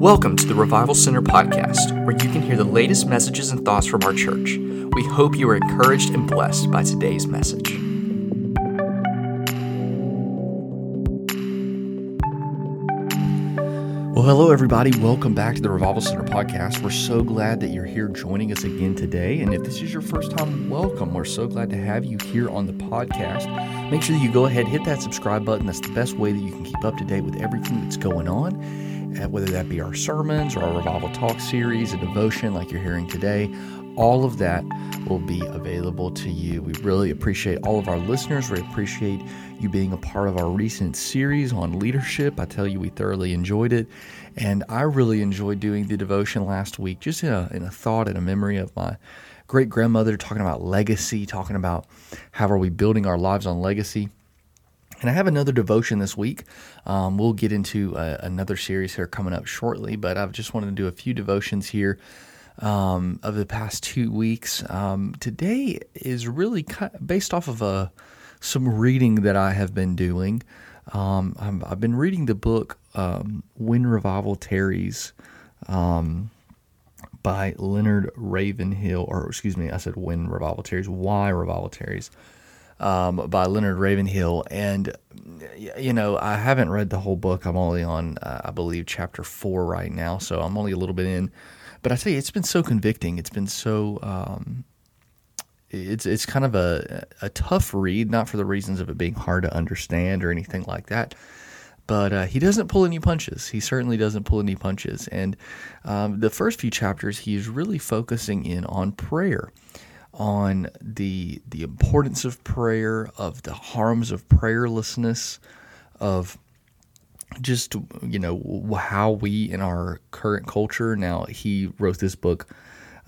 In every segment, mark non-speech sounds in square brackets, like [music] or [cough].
Welcome to the Revival Center podcast, where you can hear the latest messages and thoughts from our church. We hope you are encouraged and blessed by today's message. Well, hello, everybody. Welcome back to the Revival Center podcast. We're so glad that you're here joining us again today. And if this is your first time, welcome. We're so glad to have you here on the podcast. Make sure that you go ahead, and hit that subscribe button. That's the best way that you can keep up to date with everything that's going on, whether that be our sermons or our Revival Talk series, a devotion like you're hearing today. All of that will be available to you. We really appreciate all of our listeners. We appreciate you being a part of our recent series on leadership. I tell you, we thoroughly enjoyed it. And I really enjoyed doing the devotion last week, just in a, in a thought and a memory of my great grandmother talking about legacy, talking about how are we building our lives on legacy. And I have another devotion this week. Um, we'll get into uh, another series here coming up shortly, but I've just wanted to do a few devotions here um, of the past two weeks. Um, today is really kind of based off of a, uh, some reading that I have been doing. Um, i have been reading the book um, When Revival Tarries um, by Leonard Ravenhill, or excuse me, I said When Revival Tarries, Why Revival Tarries. Um, by Leonard Ravenhill. And, you know, I haven't read the whole book. I'm only on, uh, I believe, chapter four right now. So I'm only a little bit in. But I tell you, it's been so convicting. It's been so. Um, it's it's kind of a a tough read, not for the reasons of it being hard to understand or anything like that, but uh, he doesn't pull any punches. He certainly doesn't pull any punches. And um, the first few chapters, he's really focusing in on prayer, on the the importance of prayer, of the harms of prayerlessness, of just you know how we in our current culture now he wrote this book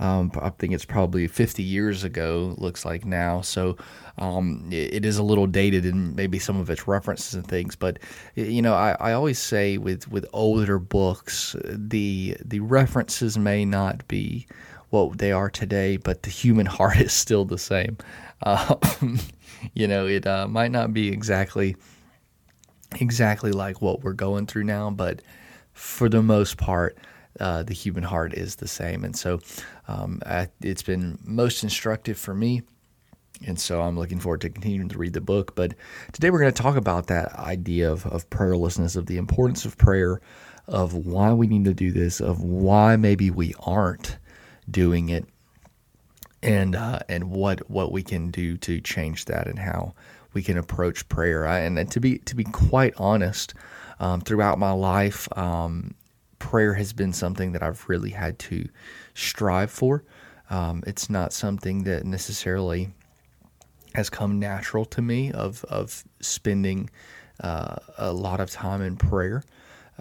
um, I think it's probably 50 years ago, looks like now. So um, it, is a little dated in maybe some of its references and things. But you know, I, I always say with with older books, the the references may not be what they are today, but the human [laughs] heart is still the same. Uh, [laughs] you know, it uh, might not be exactly exactly like what we're going through now, but for the most part, uh, the human heart is the same. And so um, I, it's been most instructive for me. And so I'm looking forward to continuing to read the book. But today we're going to talk about that idea of, of prayerlessness, of the importance of prayer, of why we need to do this, of why maybe we aren't doing it, and uh, and what what we can do to change that, and how we can approach prayer. I, and, to be to be quite honest, um, throughout my life, um, prayer has been something that I've really had to strive for. Um, it's not something that necessarily has come natural to me of of spending uh, a lot of time in prayer.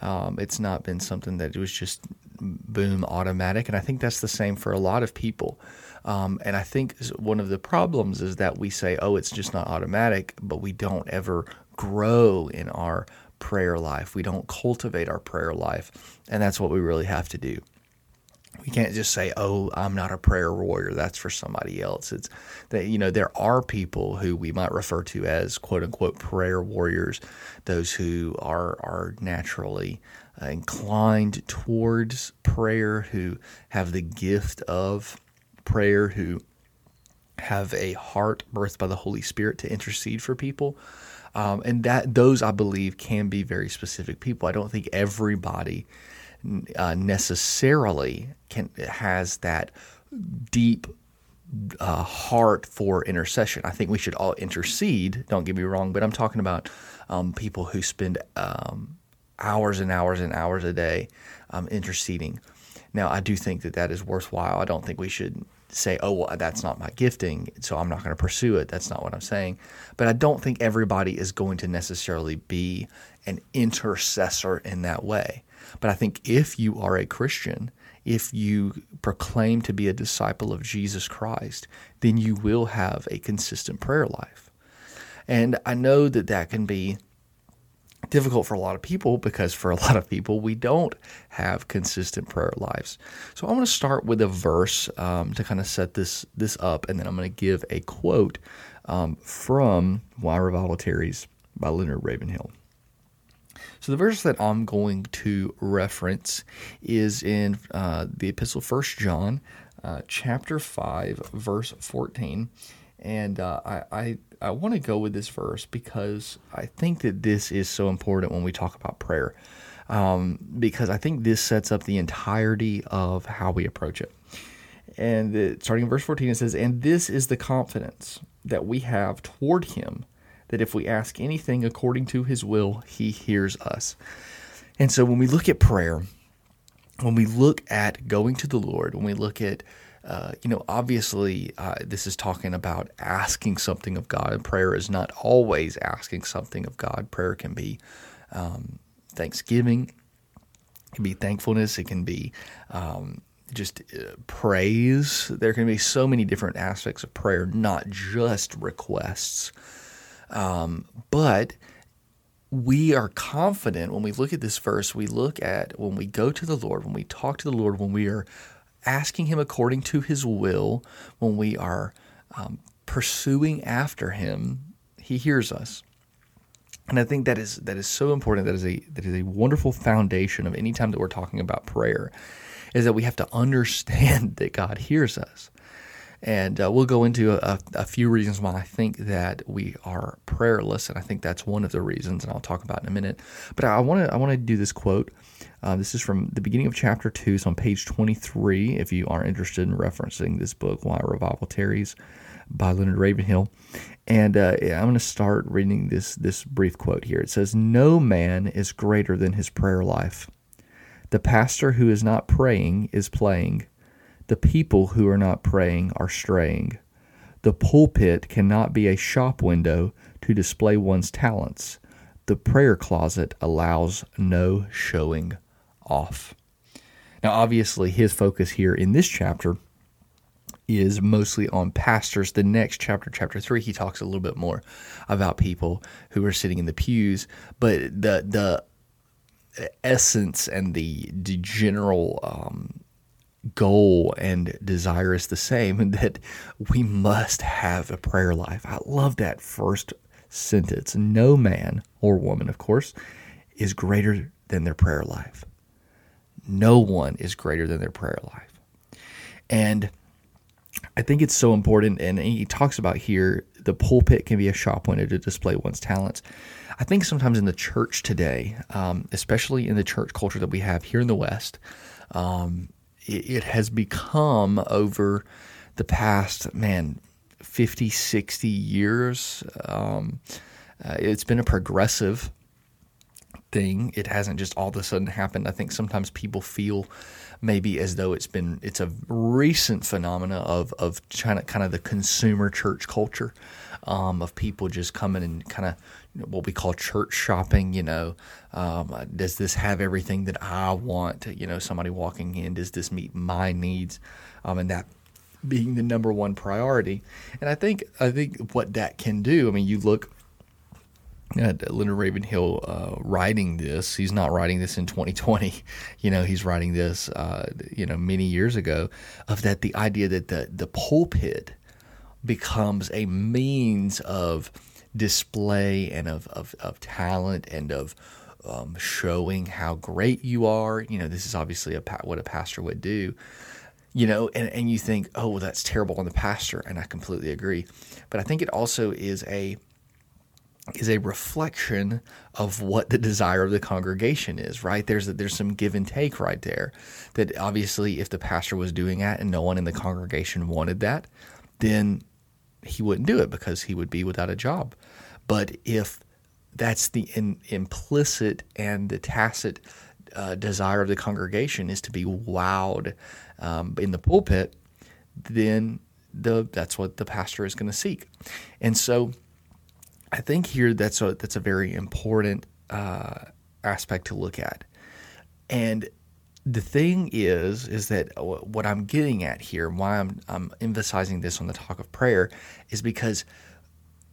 Um, it's not been something that it was just boom automatic, and I think that's the same for a lot of people. Um, and I think one of the problems is that we say, "Oh, it's just not automatic," but we don't ever grow in our prayer life. We don't cultivate our prayer life. And that's what we really have to do. We can't just say, "Oh, I'm not a prayer warrior. That's for somebody else." It's that you know there are people who we might refer to as "quote unquote" prayer warriors, those who are are naturally inclined towards prayer, who have the gift of prayer, who have a heart birthed by the Holy Spirit to intercede for people. Um, and that those I believe can be very specific people. I don't think everybody uh, necessarily can has that deep uh, heart for intercession. I think we should all intercede. Don't get me wrong, but I'm talking about um, people who spend um, hours and hours and hours a day um, interceding. Now, I do think that that is worthwhile. I don't think we should say, oh, well, that's not my gifting, so I'm not going to pursue it. That's not what I'm saying. But I don't think everybody is going to necessarily be an intercessor in that way. But I think if you are a Christian, if you proclaim to be a disciple of Jesus Christ, then you will have a consistent prayer life. And I know that that can be difficult for a lot of people because for a [laughs] lot of people we don't have consistent prayer lives. So I want to start with a verse um, to kind of set this this up, and then I'm going to give a quote um, from Why Revival Tarries by Leonard Ravenhill. So the verse that I'm going to reference is in uh, the Epistle First John, uh, chapter five, verse fourteen, and uh, I I, I want to go with this verse because I think that this is so important when we talk about prayer, um, because I think this sets up the entirety of how we approach it. And starting in verse 14, it says, And this is the confidence that we have toward him that if we ask anything according to his will, he hears us. And so when we look at prayer, when we look at going to the Lord, when we look at uh, you know, obviously, uh, this is talking about asking something of God, prayer is not always asking something of God. Prayer can be um, thanksgiving, it can be thankfulness, it can be um, just uh, praise. There can be so many different aspects of prayer, not just requests. Um, but we are confident when we look at this verse, we look at when we go to the Lord, when we talk to the Lord, when we are asking Him according to His will, when we are um, pursuing after Him, He hears us. And I think that is that is so important. That is a that is a wonderful foundation of any time that we're talking about prayer, is that we have to understand [laughs] that God hears us. And uh, we'll go into a, a, few reasons why I think that we are prayerless, and I think that's one of the reasons, and I'll talk about in a minute. But I want to I want to do this quote. Uh, this is from the beginning of chapter two, so on page twenty three. If you are interested in referencing this book, Why Revival Tarries, by Leonard Ravenhill, and uh, I'm going to start reading this this brief quote here. It says, "No man is greater than his prayer life." The pastor who is not praying is playing. The people who are not praying are straying. The pulpit cannot be a shop window to display one's talents. The prayer closet allows no showing off. Now, obviously, his focus here in this chapter is mostly on pastors. The next chapter, chapter three, he talks a little bit more about people who are sitting in the pews. But the the essence and the, the general um, goal and desire is the same [laughs] that we must have a prayer life. I love that first sentence. No man or woman, of course, is greater than their prayer life. No one is greater than their prayer life. And I think it's so important. And he talks about here the pulpit can be a shop window to display one's talents. I think sometimes in the church today, um, especially in the church culture that we have here in the West, um, it, it, has become over the past, man, 50, 60 years. Um, uh, it's been a progressive thing. It hasn't just all of a sudden happened. I think sometimes people feel maybe as though it's been it's a recent phenomena of of China, kind of the consumer church culture um, of people just coming and kind of what we call church shopping. You know, um, does this have everything that I want? You know, somebody walking in, does this meet my needs? Um, and that being the number one priority. And I think I think what that can do. I mean, you look Leonard Ravenhill uh, writing this. He's not writing this in 2020. [laughs] You know, he's writing this, uh, you know, many years ago. Of that, the idea that the the pulpit becomes a means of display and of of, of talent and of um, showing how great you are. You know, this is obviously a what a pastor would do. You know, and, and you think, oh, well, that's terrible on the pastor, and I completely agree. But I think it also is a is a reflection of what the desire of the congregation is, right? There's there's some give and take right there. That obviously, if the pastor was doing that and no one in the congregation wanted that, then he wouldn't do it because he would be without a job. But if that's the in, implicit and the tacit uh, desire of the congregation is to be wowed um, in the pulpit, then the that's what the pastor is going to seek, and so I think here that's a that's a very important uh, aspect to look at, and the thing is is that what I'm getting at here, why I'm I'm emphasizing this on the talk of prayer, is because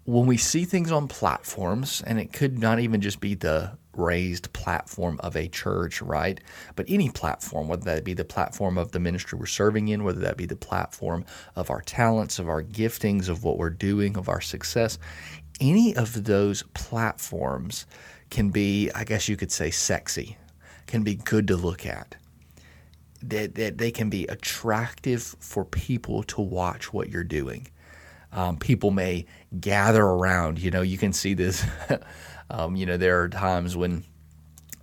when we see things on platforms, and it could not even just be the raised platform of a church, right? But any platform, whether that be the platform of the ministry we're serving in, whether that be the platform of our talents, of our giftings, of what we're doing, of our success, any of those platforms can be, I guess you could say, sexy, can be good to look at. That, that they can be attractive for people to watch what you're doing. Um, people may gather around. You know, you can see this. [laughs] um, you know, there are times when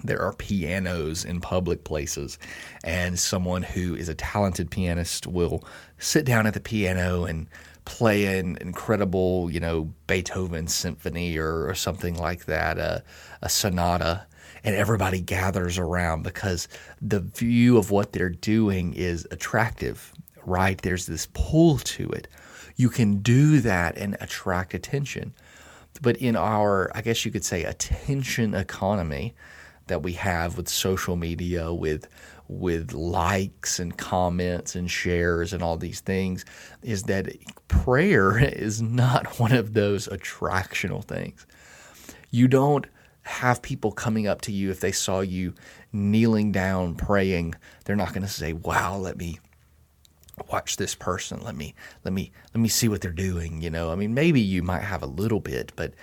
there are pianos in public places, and someone who is a talented pianist will sit down at the piano and play an incredible, you know, Beethoven symphony or, or something like that, a, a sonata, and everybody gathers around because the view of what they're doing is attractive, right? There's this pull to it. You can do that and attract attention. But in our, I guess you could say, attention economy that we have with social media, with with likes and comments and shares and all these things is that prayer [laughs] is not one of those attractional things. You don't have people coming up to you if they saw you kneeling down praying. They're not going to say, "Wow, let me watch this person. Let me let me let me see what they're doing." You know, I mean, maybe you might have a little bit, but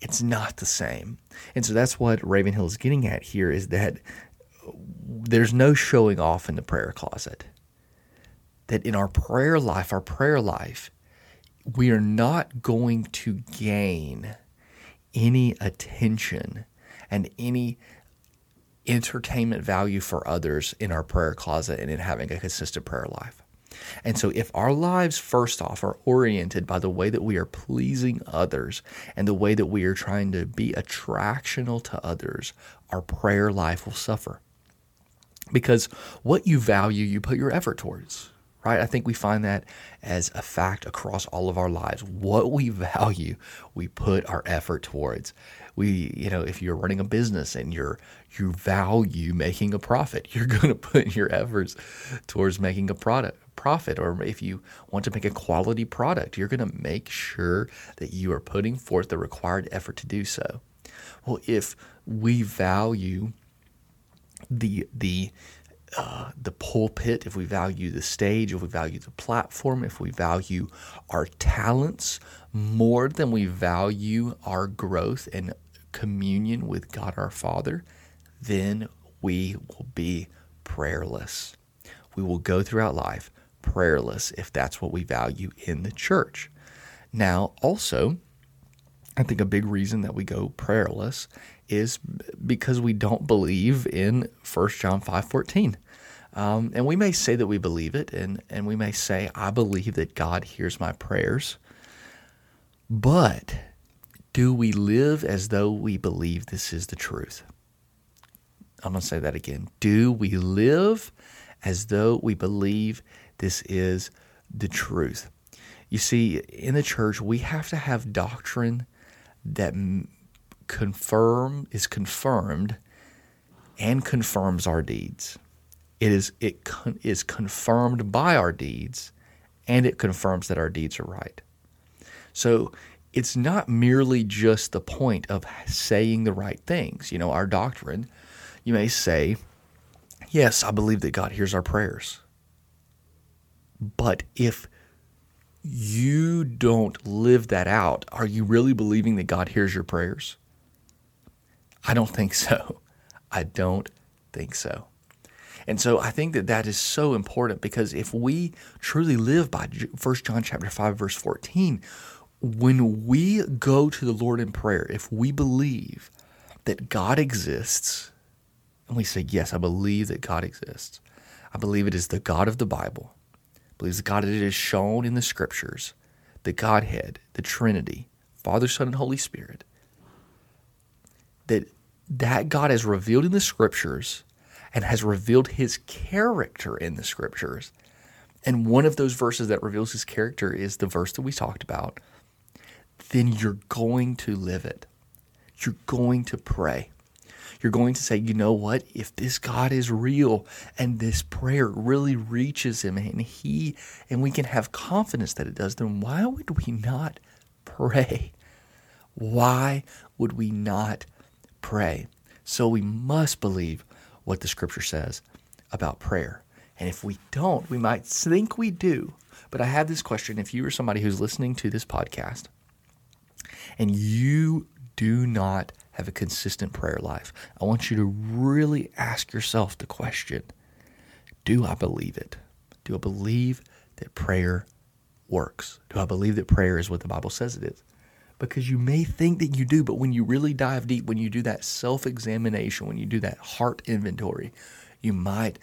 it's not the same. And so that's what Ravenhill is getting at here is that there's no showing off in the prayer closet. That in our prayer life, our prayer life, we are not going to gain any attention and any entertainment value for others in our prayer closet and in having a consistent prayer life. And so, if our lives, first off, are oriented by the way that we are pleasing others and the way that we are trying to be attractional to others, our prayer life will suffer because what you value, you put your effort towards. Right? I think we find that as a fact across all of our lives. What we value, we put our effort towards. We, you know, if you're running a business and you're you value making a profit, [laughs] you're going to put your efforts towards making a product profit or if you want to make a quality product, you're going to make sure that you are putting forth the required effort to do so. Well, if we value the the uh, the pulpit, if we value the stage, if we value the platform, if we value our talents more than we value our growth and communion with God our Father, then we will be prayerless. We will go throughout life prayerless if that's what we value in the church. Now, also, I think a big reason that we go prayerless is because we don't believe in 1 John 5:14. Um, and we may say that we believe it, and, and we may say, I believe that God hears my prayers. But do we live as though we believe this is the truth? I'm going to say that again. Do we live as though we believe this is the truth? You see, in the church, we have to have doctrine that confirm is confirmed and confirms our deeds. It is it con- is confirmed by our deeds and it confirms that our deeds are right. So it's not merely just the point of saying the right things. You know, our doctrine, you may say, Yes, I believe that God hears our prayers. But if you don't live that out, are you really believing that God hears your prayers? I don't think so. I don't think so. And so I think that that is so important because if we truly live by 1 John chapter 5 verse 14, when we go to the Lord in prayer, if we believe that God exists, and we say, Yes, I believe that God exists. I believe it is the God of the Bible. I believe the God that it is shown in the scriptures, the Godhead, the Trinity, Father, Son, and Holy Spirit. That that God has revealed in the scriptures and has revealed his character in the scriptures. And one of those verses that reveals his character is the verse that we talked about. Then you're going to live it. You're going to pray. You're going to say, you know what? If this God is real and this prayer really reaches him and he and we can have confidence that it does, then why would we not pray? Why would we not pray. So we must believe what the scripture says about prayer. And if we don't, we might think we do. But I have this question if you are somebody who's listening to this podcast and you do not have a consistent prayer life. I want you to really ask yourself the question Do I believe it? Do I believe that prayer works? Do I believe that prayer is what the Bible says it is? Because you may think that you do, but when you really dive deep, when you do that self examination, when you do that heart inventory, you might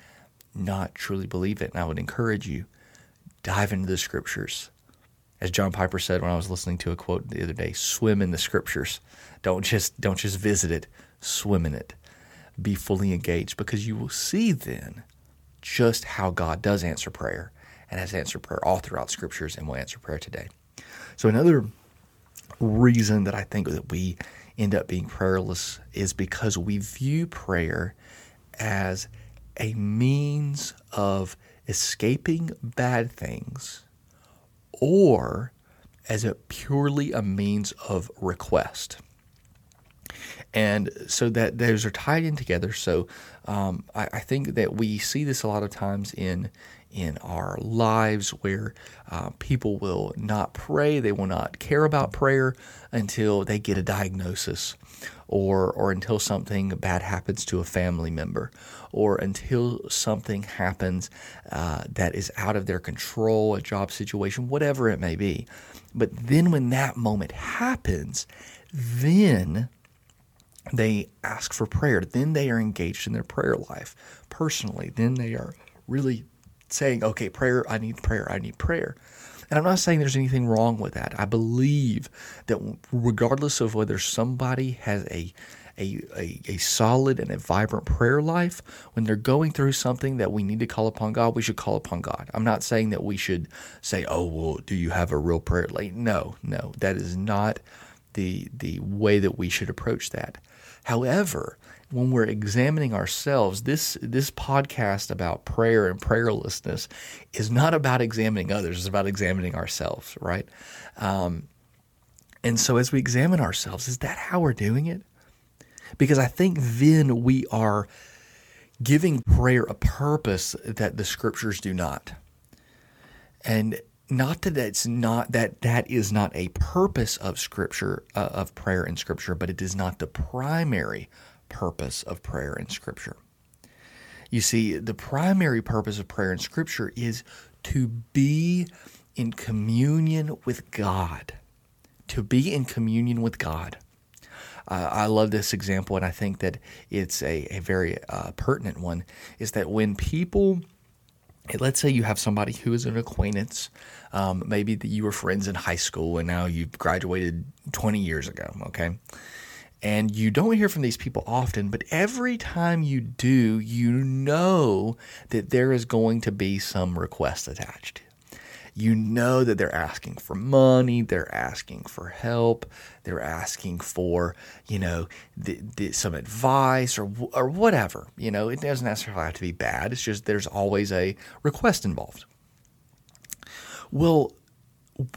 not truly believe it. And I would encourage you dive into the scriptures. As John Piper said when I was listening to a quote the other day, swim in the scriptures. Don't just don't just visit it, swim in it. Be fully engaged because you will see then just how God does answer prayer and has answered prayer all throughout scriptures and will answer prayer today. So another reason that I think that we end up being prayerless is because we view prayer as a means of escaping bad things or as a purely a means of request. And so that those are tied in together. So um, I, I, think that we see this a lot of times in in our lives where uh, people will not pray, they will not care about prayer until they get a diagnosis or or until something bad happens to a family member, or until something happens uh, that is out of their control, a job situation, whatever it may be. But then when that moment happens, then they ask for prayer. Then they are engaged in their prayer life personally. Then they are really saying, okay, prayer, I need prayer, I need prayer. And I'm not saying there's anything wrong with that. I believe that regardless of whether somebody has a a, a, a, solid and a vibrant prayer life, when they're going through something that we need to call upon God, we should call upon God. I'm not saying that we should say, oh, well, do you have a real prayer life? No, no, that is not the, the way that we should approach that. However, when we're examining ourselves, this this podcast about prayer and prayerlessness is not about examining others; it's about examining ourselves, right? Um, and so, as we examine ourselves, is that how we're doing it? Because I think then we are giving prayer a purpose that the scriptures do not, and not that that's not that that is not a purpose of scripture uh, of prayer in scripture, but it is not the primary purpose of prayer in Scripture. You see, the primary purpose of prayer in Scripture is to be in communion with God. To be in communion with God. Uh, I love this example, and I think that it's a, a very uh, pertinent one. Is that when people, let's say you have somebody who is an acquaintance, um, maybe that you were friends in high school and now you've graduated 20 years ago, okay? And you don't hear from these people often, but every time you do, you know that there is going to be some request attached. You know that they're asking for money, they're asking for help, they're asking for, you know, some advice or, or whatever. You know, it doesn't necessarily have to be bad, it's just there's always a request involved. Well,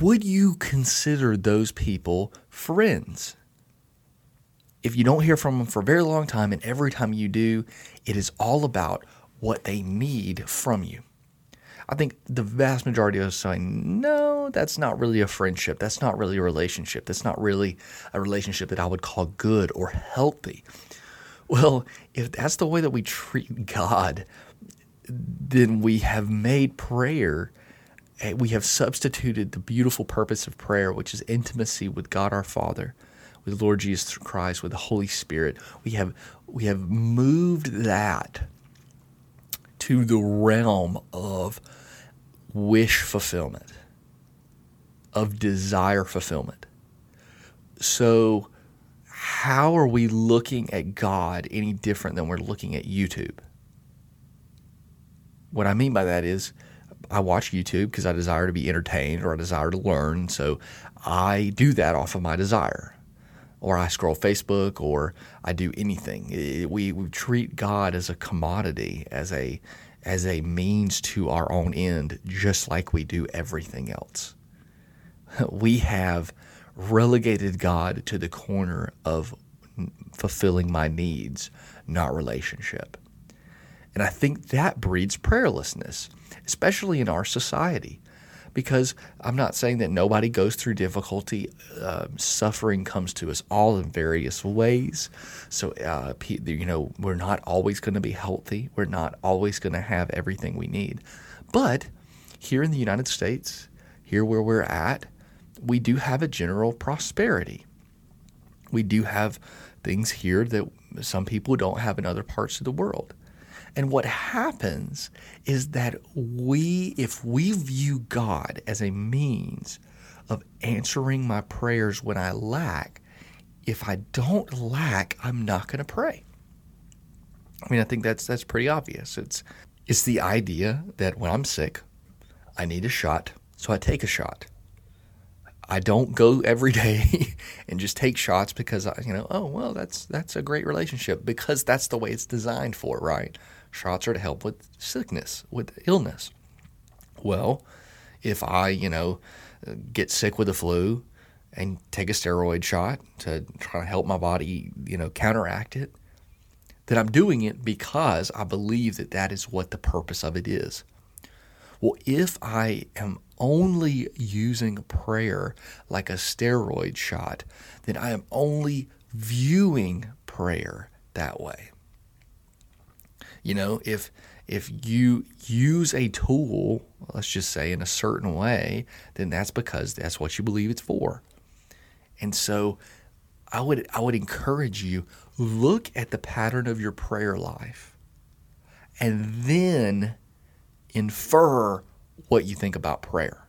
would you consider those people friends? If you don't hear from them for a very long time, and every time you do, it is all about what they need from you. I think the vast majority of us are saying, no, that's not really a friendship. That's not really a relationship. That's not really a relationship that I would call good or healthy. Well, if that's the way that we treat God, then we have made prayer, eh, we have substituted the beautiful purpose of prayer, which is intimacy with God our Father, with Lord Jesus Christ, with the Holy Spirit. We have we have moved that to the realm of wish fulfillment, of desire fulfillment. So, how are we looking at God any different than we're looking at YouTube? What I mean by that is, I watch YouTube because I desire to be entertained or I desire to learn. So I do that off of my desire or I scroll Facebook or I do anything. we, we treat God as a commodity, as a as a means to our own end, just like we do everything else. [laughs] We have relegated God to the corner of fulfilling my needs, not relationship. And I think that breeds prayerlessness, especially in our society because I'm not saying that nobody goes through difficulty. Uh, suffering comes to us all in various ways. So, uh, you know, we're not always going to be healthy. We're not always going to have everything we need. But here in the United States, here where we're at, we do have a general prosperity. We do have things here that some people don't have in other parts of the world. And what happens is that we, if we view God as a means of answering my prayers when I lack, if I don't lack, I'm not going to pray. I mean, I think that's that's pretty obvious. It's it's the idea that when I'm sick, I need a shot, so I take a shot. I don't go every [laughs] day and just take shots because I, you know, oh well, that's that's a great relationship because that's the way it's designed for, right? Shots are to help with sickness, with illness. Well, if I, you know, get sick with the flu and take a steroid shot to try to help my body, you know, counteract it, then I'm doing it because I believe that that is what the purpose of it is. Well, if I am only using prayer like a steroid shot, then I am only viewing prayer that way. You know, if if you use a tool, let's just say in a certain way, then that's because that's what you believe it's for. And so I would I would encourage you look at the pattern of your prayer life and then infer what you think about prayer.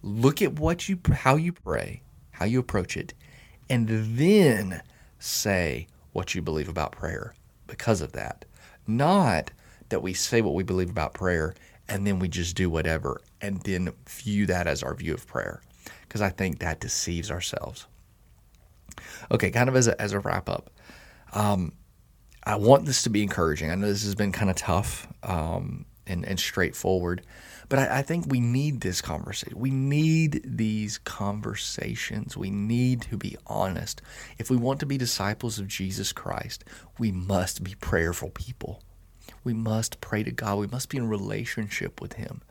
Look at what you how you pray, how you approach it, and then say what you believe about prayer because of that. Not that we say what we believe about prayer and then we just do whatever and then view that as our view of prayer. Because I think that deceives ourselves. Okay, kind of as a, as a wrap up, um, I want this to be encouraging. I know this has been kind of tough um, and, and straightforward, but I, I, think we need this conversation. We need these conversations. We need to be honest. If we want to be disciples of Jesus Christ, we must be prayerful people. We must pray to God. We must be in relationship with Him.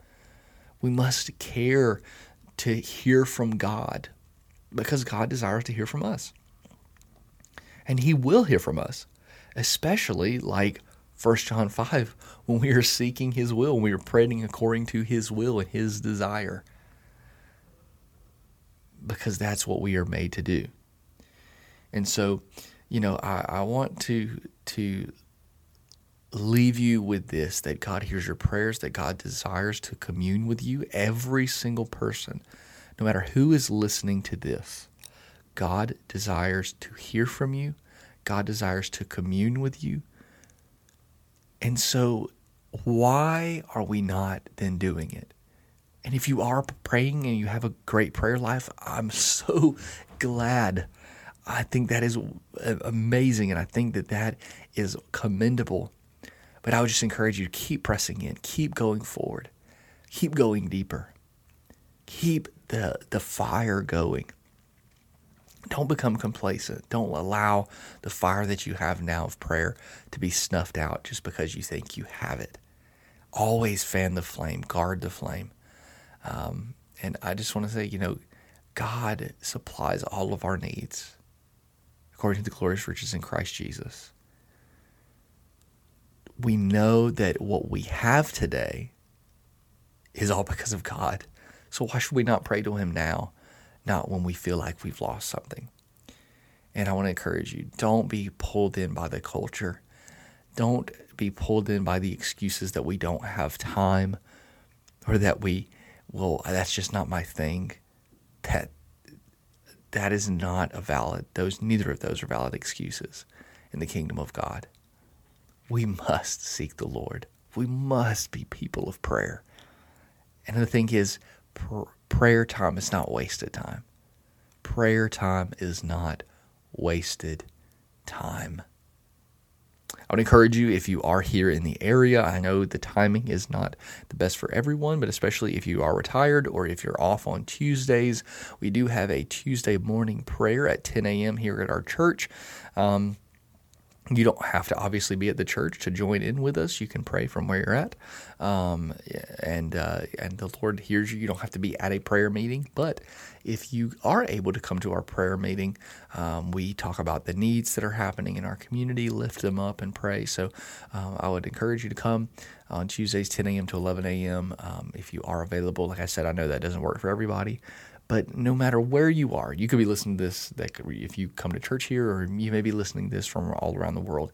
We must care to hear from God because God desires to hear from us. And He will hear from us, especially like 1 John 5 when we are seeking His will, when we are praying according to His will and His desire. Because that's what we are made to do. And so, you know, I, I want to to leave you with this that God hears your prayers, that God desires to commune with you, every single person, no matter who is listening to this. God desires to hear from you. God desires to commune with you. And so, why are we not then doing it? And if you are praying and you have a great prayer life, I'm so [laughs] glad. I think that is amazing, and I think that that is commendable. But I would just encourage you to keep pressing in, keep going forward, keep going deeper, keep the the fire going. Don't become complacent. Don't allow the fire that you have now of prayer to be snuffed out just because you think you have it. Always fan the flame, guard the flame. Um, and I just want to say, you know, God supplies all of our needs according to the glorious riches in Christ Jesus. We know that what we have today is all because of God. So why should we not pray to Him now? Not when we feel like we've lost something. And I want to encourage you don't be pulled in by the culture. Don't be pulled in by the excuses that we don't have time or that we, well, that's just not my thing. That that is not a valid those neither of those are valid excuses in the kingdom of God. We must seek the Lord. We must be people of prayer. And the thing is, prayer time is not wasted time. Prayer time is not wasted time. I would encourage you if you are here in the area. I know the timing is not the best for everyone, but especially if you are retired or if you're off on Tuesdays, we do have a Tuesday morning prayer at 10 a.m. here at our church. Um, You don't have to obviously be at the church to join in with us. You can pray from where you're at, um, and uh, and the Lord hears you. You don't have to be at a prayer meeting, but if you are able to come to our prayer meeting, um, we talk about the needs that are happening in our community, lift them up, and pray. So uh, I would encourage you to come on Tuesdays, 10 a.m. to 11 a.m. Um, if you are available. Like I said, I know that doesn't work for everybody, but no matter where you are, you could be listening to this. That could, if you come to church here, or you may be listening to this from all around the world.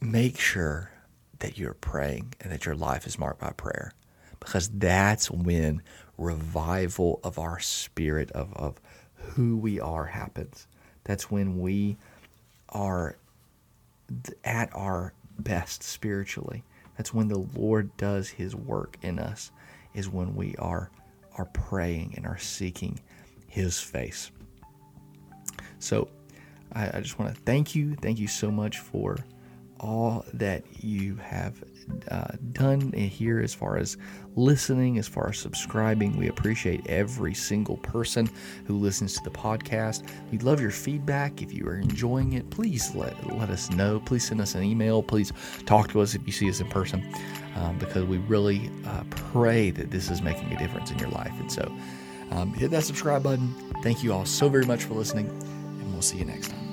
Make sure that you're praying and that your life is marked by prayer, because that's when revival of our spirit of of who we are happens. That's when we are at our best spiritually. That's when the Lord does His work in us. Is when we are are praying and are seeking His face. So I, I just want to thank you. Thank you so much for all that you have uh, done here as far as listening, as far as subscribing. We appreciate every single person who listens to the podcast. We'd love your feedback. If you are enjoying it, please let, let us know. Please send us an email. Please talk to us if you see us in person um, because we really uh, pray that this is making a difference in your life. And so um, hit that subscribe button. Thank you all so very much for listening, and we'll see you next time.